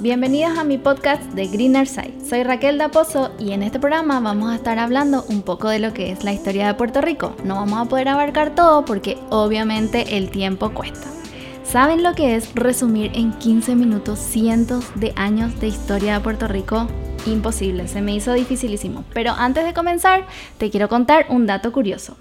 bienvenidos a mi podcast de Greener Side. Soy Raquel Daposo y en este programa vamos a estar hablando un poco de lo que es la historia de Puerto Rico. No vamos a poder abarcar todo porque obviamente el tiempo cuesta. ¿Saben lo que es resumir en 15 minutos cientos de años de historia de Puerto Rico? Imposible, se me hizo dificilísimo. Pero antes de comenzar, te quiero contar un dato curioso.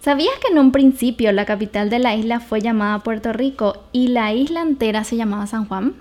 ¿Sabías que en un principio la capital de la isla fue llamada Puerto Rico y la isla entera se llamaba San Juan?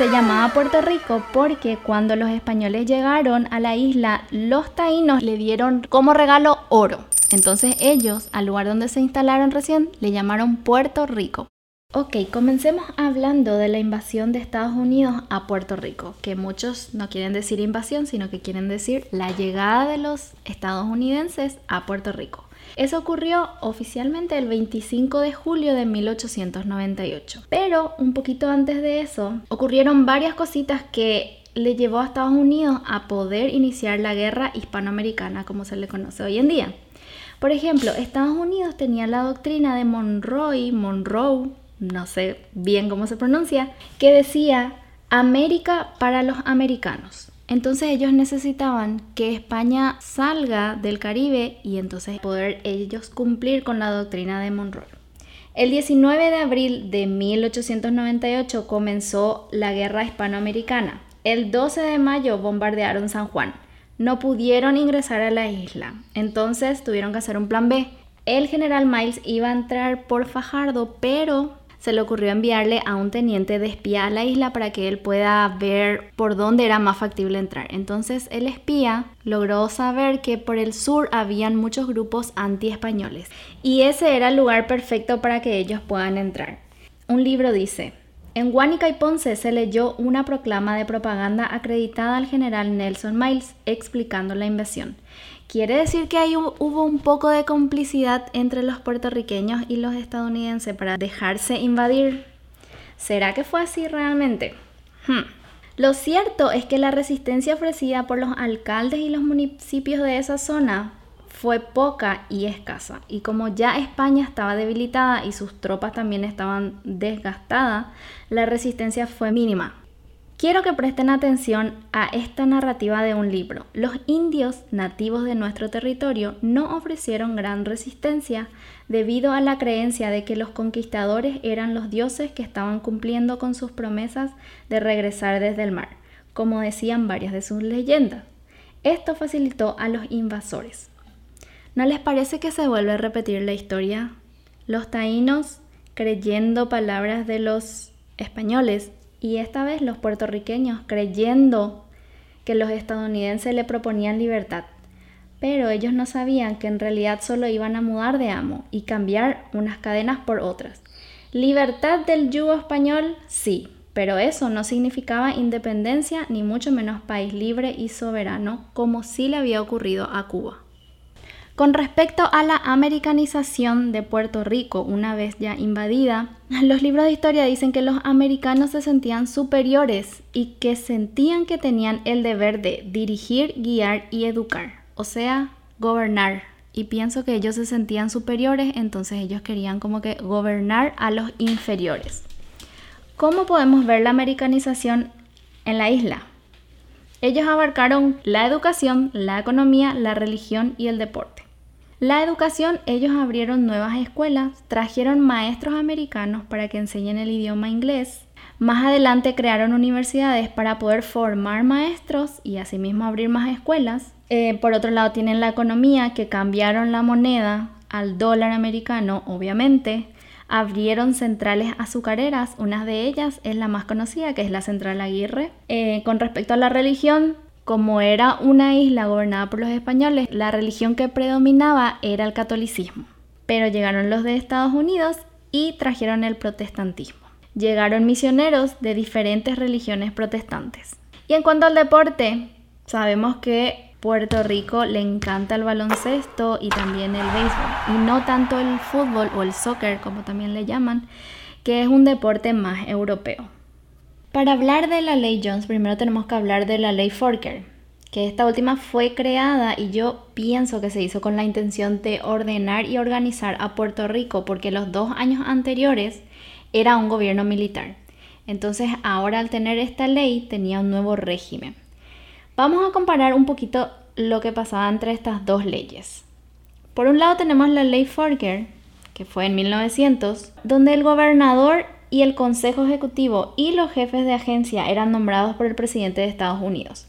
Se llamaba Puerto Rico porque cuando los españoles llegaron a la isla, los taínos le dieron como regalo oro. Entonces ellos, al lugar donde se instalaron recién, le llamaron Puerto Rico. Ok, comencemos hablando de la invasión de Estados Unidos a Puerto Rico, que muchos no quieren decir invasión, sino que quieren decir la llegada de los estadounidenses a Puerto Rico. Eso ocurrió oficialmente el 25 de julio de 1898. Pero un poquito antes de eso ocurrieron varias cositas que le llevó a Estados Unidos a poder iniciar la guerra hispanoamericana como se le conoce hoy en día. Por ejemplo, Estados Unidos tenía la doctrina de Monroe, Monroe, no sé bien cómo se pronuncia, que decía América para los americanos. Entonces ellos necesitaban que España salga del Caribe y entonces poder ellos cumplir con la doctrina de Monroe. El 19 de abril de 1898 comenzó la guerra hispanoamericana. El 12 de mayo bombardearon San Juan. No pudieron ingresar a la isla, entonces tuvieron que hacer un plan B. El general Miles iba a entrar por Fajardo, pero se le ocurrió enviarle a un teniente de espía a la isla para que él pueda ver por dónde era más factible entrar. Entonces el espía logró saber que por el sur habían muchos grupos anti-españoles y ese era el lugar perfecto para que ellos puedan entrar. Un libro dice, en Guánica y Ponce se leyó una proclama de propaganda acreditada al general Nelson Miles explicando la invasión. Quiere decir que ahí hubo un poco de complicidad entre los puertorriqueños y los estadounidenses para dejarse invadir. ¿Será que fue así realmente? Hmm. Lo cierto es que la resistencia ofrecida por los alcaldes y los municipios de esa zona fue poca y escasa. Y como ya España estaba debilitada y sus tropas también estaban desgastadas, la resistencia fue mínima. Quiero que presten atención a esta narrativa de un libro. Los indios nativos de nuestro territorio no ofrecieron gran resistencia debido a la creencia de que los conquistadores eran los dioses que estaban cumpliendo con sus promesas de regresar desde el mar, como decían varias de sus leyendas. Esto facilitó a los invasores. ¿No les parece que se vuelve a repetir la historia? Los taínos creyendo palabras de los españoles y esta vez los puertorriqueños creyendo que los estadounidenses le proponían libertad. Pero ellos no sabían que en realidad solo iban a mudar de amo y cambiar unas cadenas por otras. Libertad del yugo español, sí, pero eso no significaba independencia ni mucho menos país libre y soberano como sí le había ocurrido a Cuba. Con respecto a la americanización de Puerto Rico una vez ya invadida, los libros de historia dicen que los americanos se sentían superiores y que sentían que tenían el deber de dirigir, guiar y educar, o sea, gobernar. Y pienso que ellos se sentían superiores, entonces ellos querían como que gobernar a los inferiores. ¿Cómo podemos ver la americanización en la isla? Ellos abarcaron la educación, la economía, la religión y el deporte. La educación, ellos abrieron nuevas escuelas, trajeron maestros americanos para que enseñen el idioma inglés. Más adelante crearon universidades para poder formar maestros y asimismo abrir más escuelas. Eh, por otro lado tienen la economía que cambiaron la moneda al dólar americano, obviamente. Abrieron centrales azucareras, una de ellas es la más conocida, que es la Central Aguirre. Eh, con respecto a la religión, como era una isla gobernada por los españoles, la religión que predominaba era el catolicismo. Pero llegaron los de Estados Unidos y trajeron el protestantismo. Llegaron misioneros de diferentes religiones protestantes. Y en cuanto al deporte, sabemos que Puerto Rico le encanta el baloncesto y también el béisbol. Y no tanto el fútbol o el soccer, como también le llaman, que es un deporte más europeo. Para hablar de la ley Jones, primero tenemos que hablar de la ley Forker, que esta última fue creada y yo pienso que se hizo con la intención de ordenar y organizar a Puerto Rico, porque los dos años anteriores era un gobierno militar. Entonces ahora al tener esta ley tenía un nuevo régimen. Vamos a comparar un poquito lo que pasaba entre estas dos leyes. Por un lado tenemos la ley Forger, que fue en 1900, donde el gobernador y el Consejo Ejecutivo y los jefes de agencia eran nombrados por el presidente de Estados Unidos.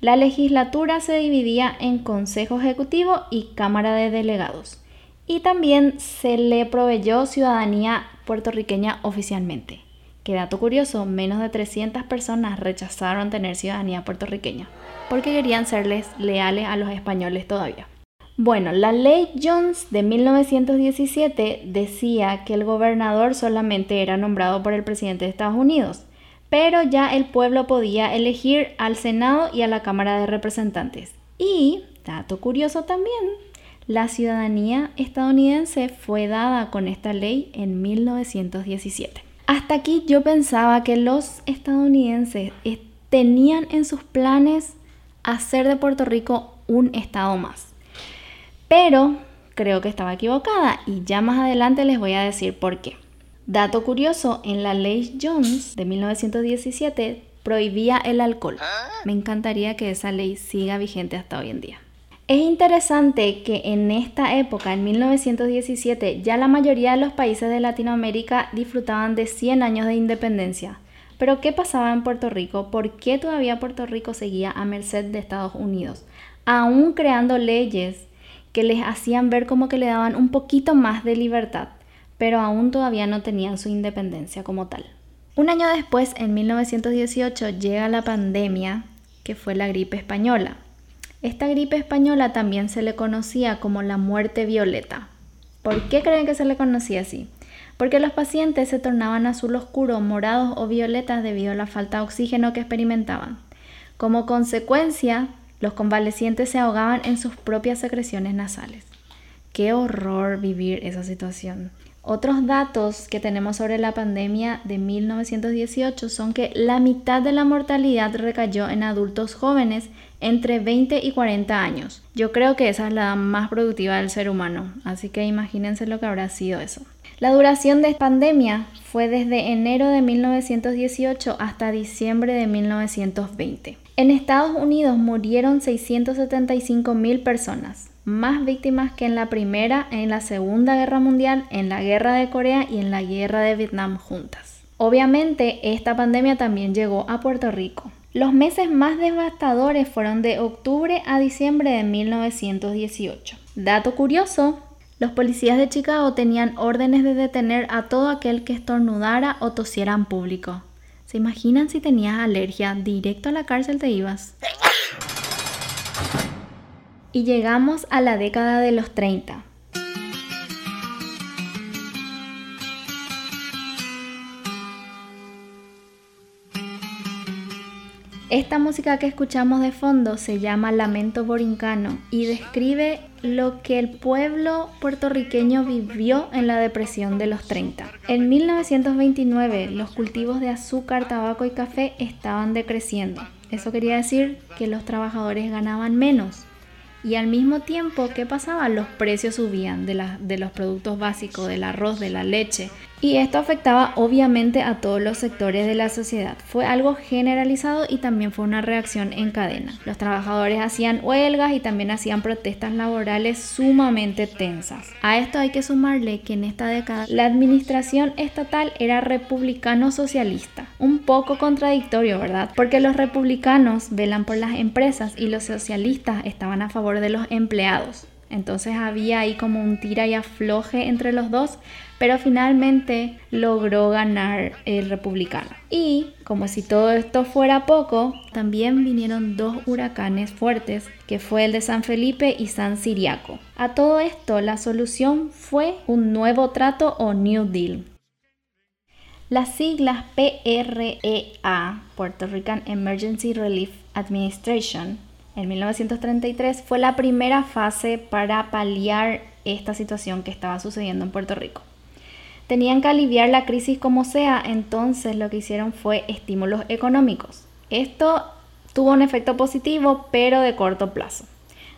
La legislatura se dividía en Consejo Ejecutivo y Cámara de Delegados. Y también se le proveyó ciudadanía puertorriqueña oficialmente. Qué dato curioso, menos de 300 personas rechazaron tener ciudadanía puertorriqueña porque querían serles leales a los españoles todavía. Bueno, la ley Jones de 1917 decía que el gobernador solamente era nombrado por el presidente de Estados Unidos, pero ya el pueblo podía elegir al Senado y a la Cámara de Representantes. Y, dato curioso también, la ciudadanía estadounidense fue dada con esta ley en 1917. Hasta aquí yo pensaba que los estadounidenses tenían en sus planes hacer de Puerto Rico un estado más. Pero creo que estaba equivocada y ya más adelante les voy a decir por qué. Dato curioso, en la ley Jones de 1917 prohibía el alcohol. Me encantaría que esa ley siga vigente hasta hoy en día. Es interesante que en esta época, en 1917, ya la mayoría de los países de Latinoamérica disfrutaban de 100 años de independencia. Pero ¿qué pasaba en Puerto Rico? ¿Por qué todavía Puerto Rico seguía a merced de Estados Unidos? Aún creando leyes que les hacían ver como que le daban un poquito más de libertad, pero aún todavía no tenían su independencia como tal. Un año después, en 1918, llega la pandemia, que fue la gripe española. Esta gripe española también se le conocía como la muerte violeta. ¿Por qué creen que se le conocía así? Porque los pacientes se tornaban azul oscuro, morados o violetas debido a la falta de oxígeno que experimentaban. Como consecuencia, los convalecientes se ahogaban en sus propias secreciones nasales. Qué horror vivir esa situación. Otros datos que tenemos sobre la pandemia de 1918 son que la mitad de la mortalidad recayó en adultos jóvenes entre 20 y 40 años. Yo creo que esa es la más productiva del ser humano, así que imagínense lo que habrá sido eso. La duración de esta pandemia fue desde enero de 1918 hasta diciembre de 1920. En Estados Unidos murieron 675 mil personas, más víctimas que en la Primera, en la Segunda Guerra Mundial, en la Guerra de Corea y en la Guerra de Vietnam juntas. Obviamente, esta pandemia también llegó a Puerto Rico. Los meses más devastadores fueron de octubre a diciembre de 1918. Dato curioso, los policías de Chicago tenían órdenes de detener a todo aquel que estornudara o tosiera en público. ¿Se imaginan si tenías alergia? Directo a la cárcel te ibas. Y llegamos a la década de los 30. Esta música que escuchamos de fondo se llama Lamento Borincano y describe lo que el pueblo puertorriqueño vivió en la depresión de los 30. En 1929 los cultivos de azúcar, tabaco y café estaban decreciendo. Eso quería decir que los trabajadores ganaban menos y al mismo tiempo, ¿qué pasaba? Los precios subían de, de los productos básicos, del arroz, de la leche. Y esto afectaba obviamente a todos los sectores de la sociedad. Fue algo generalizado y también fue una reacción en cadena. Los trabajadores hacían huelgas y también hacían protestas laborales sumamente tensas. A esto hay que sumarle que en esta década la administración estatal era republicano socialista. Un poco contradictorio, ¿verdad? Porque los republicanos velan por las empresas y los socialistas estaban a favor de los empleados. Entonces había ahí como un tira y afloje entre los dos, pero finalmente logró ganar el republicano. Y como si todo esto fuera poco, también vinieron dos huracanes fuertes, que fue el de San Felipe y San Siriaco. A todo esto, la solución fue un nuevo trato o New Deal. Las siglas PREA, Puerto Rican Emergency Relief Administration, en 1933 fue la primera fase para paliar esta situación que estaba sucediendo en Puerto Rico. Tenían que aliviar la crisis como sea, entonces lo que hicieron fue estímulos económicos. Esto tuvo un efecto positivo, pero de corto plazo.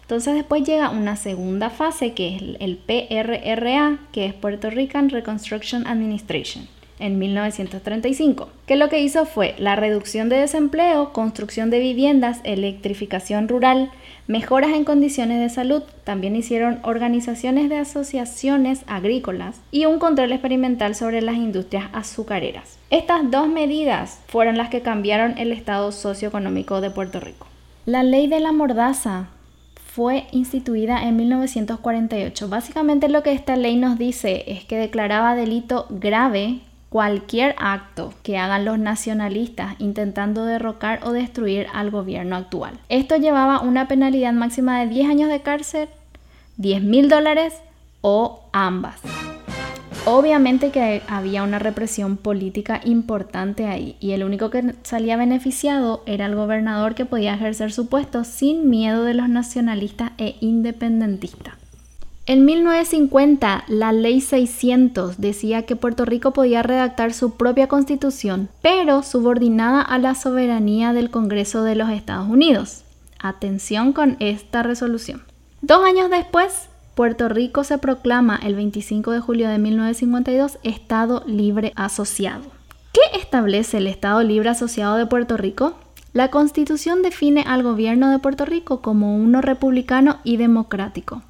Entonces después llega una segunda fase que es el PRRA, que es Puerto Rican Reconstruction Administration. En 1935, que lo que hizo fue la reducción de desempleo, construcción de viviendas, electrificación rural, mejoras en condiciones de salud, también hicieron organizaciones de asociaciones agrícolas y un control experimental sobre las industrias azucareras. Estas dos medidas fueron las que cambiaron el estado socioeconómico de Puerto Rico. La ley de la mordaza fue instituida en 1948. Básicamente lo que esta ley nos dice es que declaraba delito grave cualquier acto que hagan los nacionalistas intentando derrocar o destruir al gobierno actual. Esto llevaba una penalidad máxima de 10 años de cárcel, 10 mil dólares o ambas. Obviamente que había una represión política importante ahí y el único que salía beneficiado era el gobernador que podía ejercer su puesto sin miedo de los nacionalistas e independentistas. En 1950, la Ley 600 decía que Puerto Rico podía redactar su propia constitución, pero subordinada a la soberanía del Congreso de los Estados Unidos. Atención con esta resolución. Dos años después, Puerto Rico se proclama el 25 de julio de 1952 Estado Libre Asociado. ¿Qué establece el Estado Libre Asociado de Puerto Rico? La Constitución define al gobierno de Puerto Rico como uno republicano y democrático.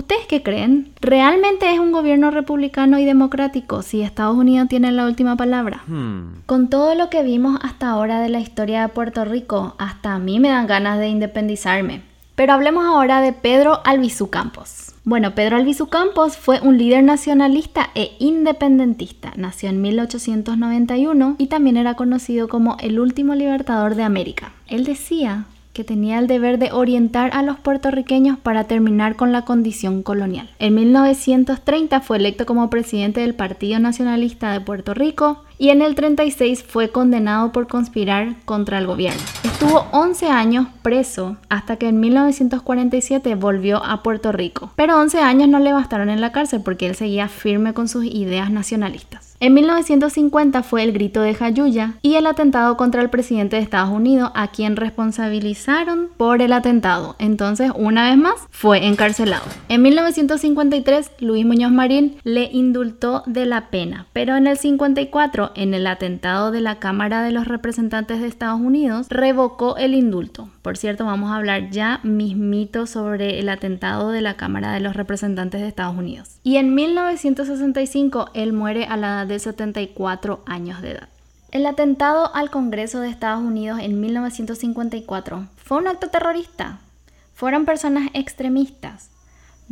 ¿Ustedes qué creen? ¿Realmente es un gobierno republicano y democrático si Estados Unidos tiene la última palabra? Hmm. Con todo lo que vimos hasta ahora de la historia de Puerto Rico, hasta a mí me dan ganas de independizarme. Pero hablemos ahora de Pedro Albizu Campos. Bueno, Pedro Albizu Campos fue un líder nacionalista e independentista. Nació en 1891 y también era conocido como el último libertador de América. Él decía que tenía el deber de orientar a los puertorriqueños para terminar con la condición colonial. En 1930 fue electo como presidente del Partido Nacionalista de Puerto Rico y en el 36 fue condenado por conspirar contra el gobierno. Estuvo 11 años preso hasta que en 1947 volvió a Puerto Rico. Pero 11 años no le bastaron en la cárcel porque él seguía firme con sus ideas nacionalistas. En 1950 fue el grito de Jayuya y el atentado contra el presidente de Estados Unidos, a quien responsabilizaron por el atentado. Entonces, una vez más, fue encarcelado. En 1953, Luis Muñoz Marín le indultó de la pena, pero en el 54, en el atentado de la Cámara de los Representantes de Estados Unidos, revocó el indulto. Por cierto, vamos a hablar ya mismito sobre el atentado de la Cámara de los Representantes de Estados Unidos. Y en 1965, él muere a la edad de 74 años de edad. El atentado al Congreso de Estados Unidos en 1954 fue un acto terrorista. Fueron personas extremistas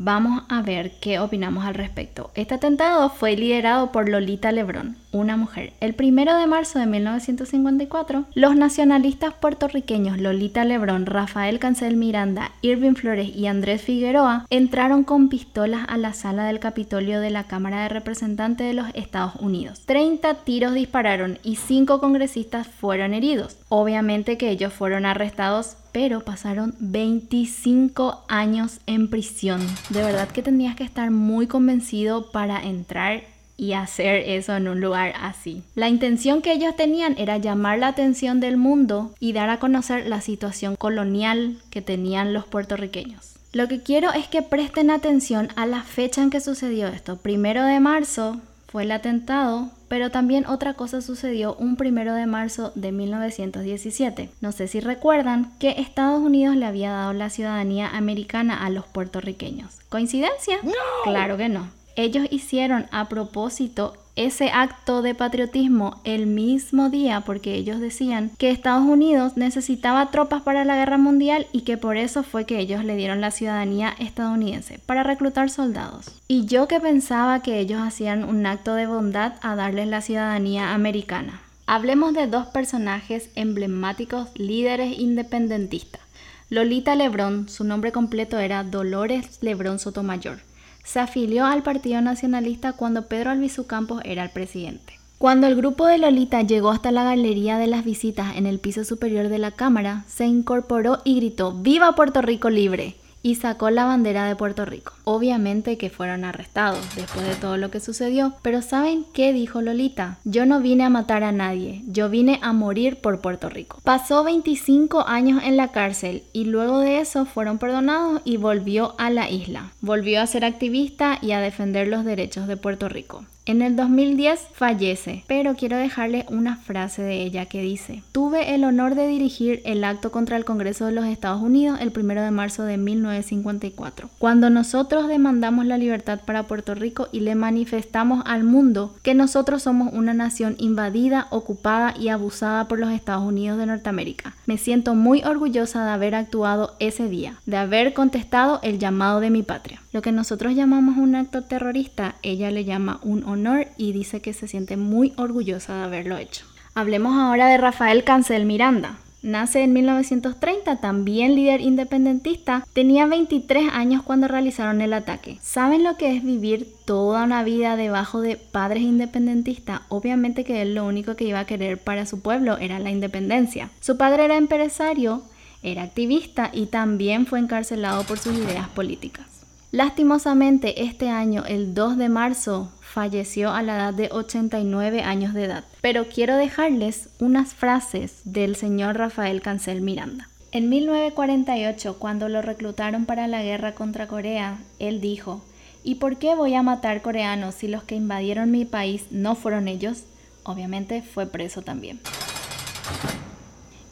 Vamos a ver qué opinamos al respecto. Este atentado fue liderado por Lolita Lebrón, una mujer. El primero de marzo de 1954, los nacionalistas puertorriqueños Lolita Lebrón, Rafael Cancel Miranda, Irving Flores y Andrés Figueroa entraron con pistolas a la sala del Capitolio de la Cámara de Representantes de los Estados Unidos. 30 tiros dispararon y 5 congresistas fueron heridos. Obviamente que ellos fueron arrestados pero pasaron 25 años en prisión. De verdad que tenías que estar muy convencido para entrar y hacer eso en un lugar así. La intención que ellos tenían era llamar la atención del mundo y dar a conocer la situación colonial que tenían los puertorriqueños. Lo que quiero es que presten atención a la fecha en que sucedió esto. Primero de marzo fue el atentado, pero también otra cosa sucedió un primero de marzo de 1917. No sé si recuerdan que Estados Unidos le había dado la ciudadanía americana a los puertorriqueños. ¿Coincidencia? Claro que no. Ellos hicieron a propósito ese acto de patriotismo el mismo día porque ellos decían que Estados Unidos necesitaba tropas para la guerra mundial y que por eso fue que ellos le dieron la ciudadanía estadounidense para reclutar soldados. Y yo que pensaba que ellos hacían un acto de bondad a darles la ciudadanía americana. Hablemos de dos personajes emblemáticos líderes independentistas. Lolita Lebrón, su nombre completo era Dolores Lebrón Sotomayor se afilió al Partido Nacionalista cuando Pedro Albizu Campos era el presidente. Cuando el grupo de Lolita llegó hasta la galería de las visitas en el piso superior de la Cámara, se incorporó y gritó ¡Viva Puerto Rico libre! Y sacó la bandera de Puerto Rico. Obviamente que fueron arrestados después de todo lo que sucedió, pero ¿saben qué dijo Lolita? Yo no vine a matar a nadie, yo vine a morir por Puerto Rico. Pasó 25 años en la cárcel y luego de eso fueron perdonados y volvió a la isla. Volvió a ser activista y a defender los derechos de Puerto Rico. En el 2010 fallece, pero quiero dejarle una frase de ella que dice, tuve el honor de dirigir el acto contra el Congreso de los Estados Unidos el 1 de marzo de 1954, cuando nosotros demandamos la libertad para Puerto Rico y le manifestamos al mundo que nosotros somos una nación invadida, ocupada y abusada por los Estados Unidos de Norteamérica. Me siento muy orgullosa de haber actuado ese día, de haber contestado el llamado de mi patria. Lo que nosotros llamamos un acto terrorista, ella le llama un honor y dice que se siente muy orgullosa de haberlo hecho. Hablemos ahora de Rafael Cancel Miranda. Nace en 1930, también líder independentista, tenía 23 años cuando realizaron el ataque. ¿Saben lo que es vivir toda una vida debajo de padres independentistas? Obviamente que él lo único que iba a querer para su pueblo era la independencia. Su padre era empresario, era activista y también fue encarcelado por sus ideas políticas. Lastimosamente, este año, el 2 de marzo, falleció a la edad de 89 años de edad. Pero quiero dejarles unas frases del señor Rafael Cancel Miranda. En 1948, cuando lo reclutaron para la guerra contra Corea, él dijo, ¿y por qué voy a matar coreanos si los que invadieron mi país no fueron ellos? Obviamente fue preso también.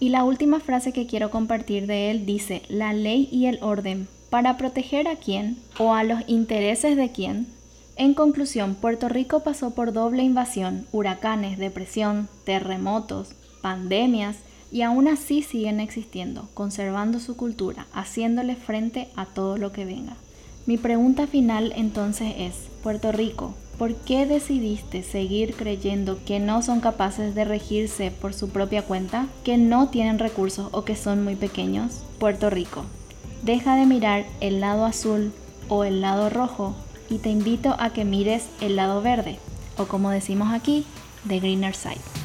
Y la última frase que quiero compartir de él dice, la ley y el orden, ¿para proteger a quién o a los intereses de quién? En conclusión, Puerto Rico pasó por doble invasión, huracanes, depresión, terremotos, pandemias y aún así siguen existiendo, conservando su cultura, haciéndole frente a todo lo que venga. Mi pregunta final entonces es, Puerto Rico, ¿por qué decidiste seguir creyendo que no son capaces de regirse por su propia cuenta, que no tienen recursos o que son muy pequeños? Puerto Rico, deja de mirar el lado azul o el lado rojo y te invito a que mires el lado verde, o como decimos aquí, the greener side.